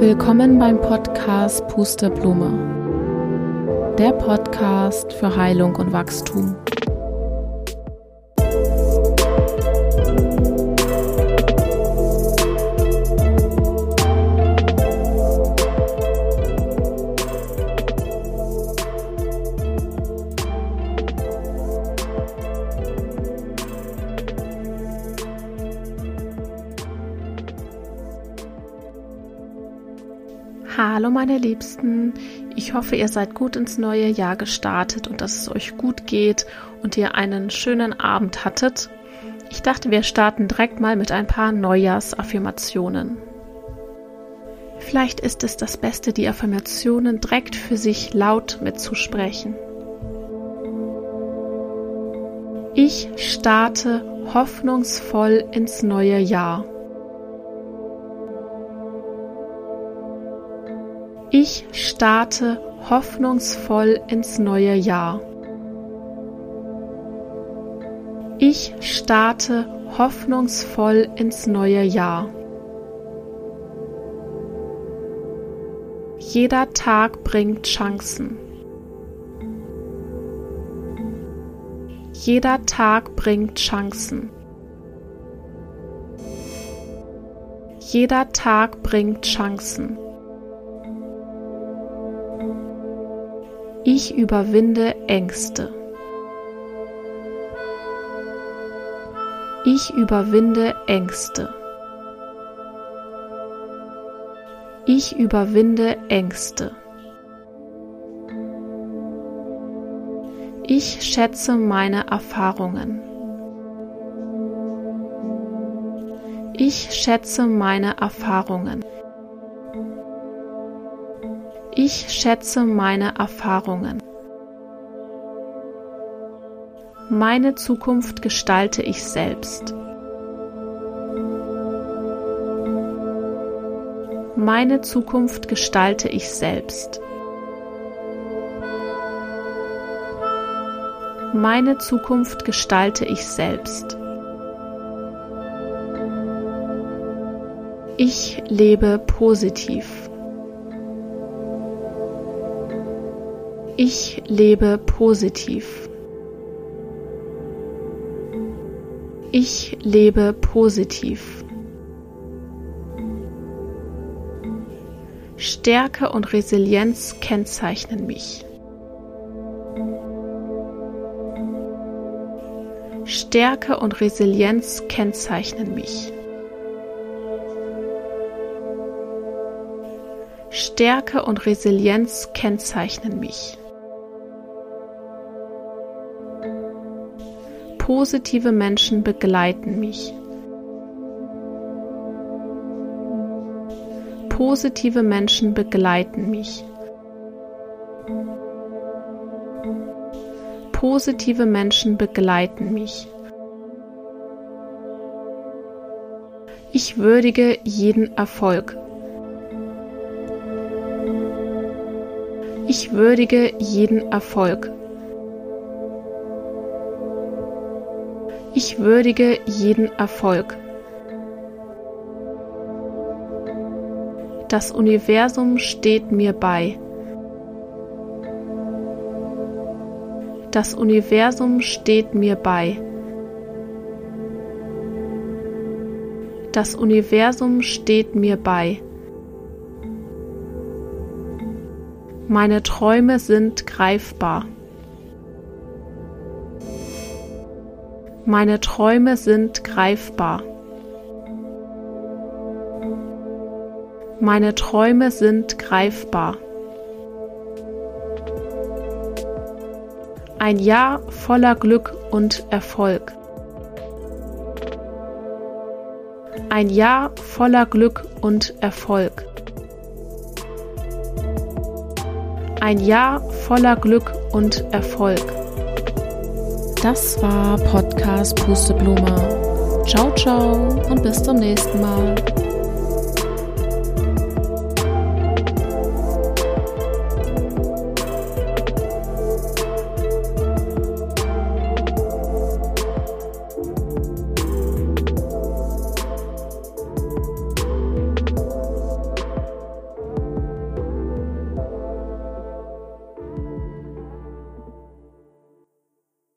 Willkommen beim Podcast Pusterblume. Der Podcast für Heilung und Wachstum. Hallo meine Liebsten, ich hoffe, ihr seid gut ins neue Jahr gestartet und dass es euch gut geht und ihr einen schönen Abend hattet. Ich dachte, wir starten direkt mal mit ein paar Neujahrsaffirmationen. Vielleicht ist es das Beste, die Affirmationen direkt für sich laut mitzusprechen. Ich starte hoffnungsvoll ins neue Jahr. Ich starte hoffnungsvoll ins neue Jahr. Ich starte hoffnungsvoll ins neue Jahr. Jeder Tag bringt Chancen. Jeder Tag bringt Chancen. Jeder Tag bringt Chancen. Ich überwinde Ängste. Ich überwinde Ängste. Ich überwinde Ängste. Ich schätze meine Erfahrungen. Ich schätze meine Erfahrungen. Ich schätze meine Erfahrungen. Meine Zukunft gestalte ich selbst. Meine Zukunft gestalte ich selbst. Meine Zukunft gestalte ich selbst. Ich lebe positiv. Ich lebe positiv. Ich lebe positiv. Stärke und Resilienz kennzeichnen mich. Stärke und Resilienz kennzeichnen mich. Stärke und Resilienz kennzeichnen mich. Positive Menschen begleiten mich. Positive Menschen begleiten mich. Positive Menschen begleiten mich. Ich würdige jeden Erfolg. Ich würdige jeden Erfolg. Ich würdige jeden Erfolg. Das Universum steht mir bei. Das Universum steht mir bei. Das Universum steht mir bei. Meine Träume sind greifbar. Meine Träume sind greifbar. Meine Träume sind greifbar. Ein Jahr voller Glück und Erfolg. Ein Jahr voller Glück und Erfolg. Ein Jahr voller Glück und Erfolg. Das war Podcast Pusteblume. Ciao, ciao und bis zum nächsten Mal.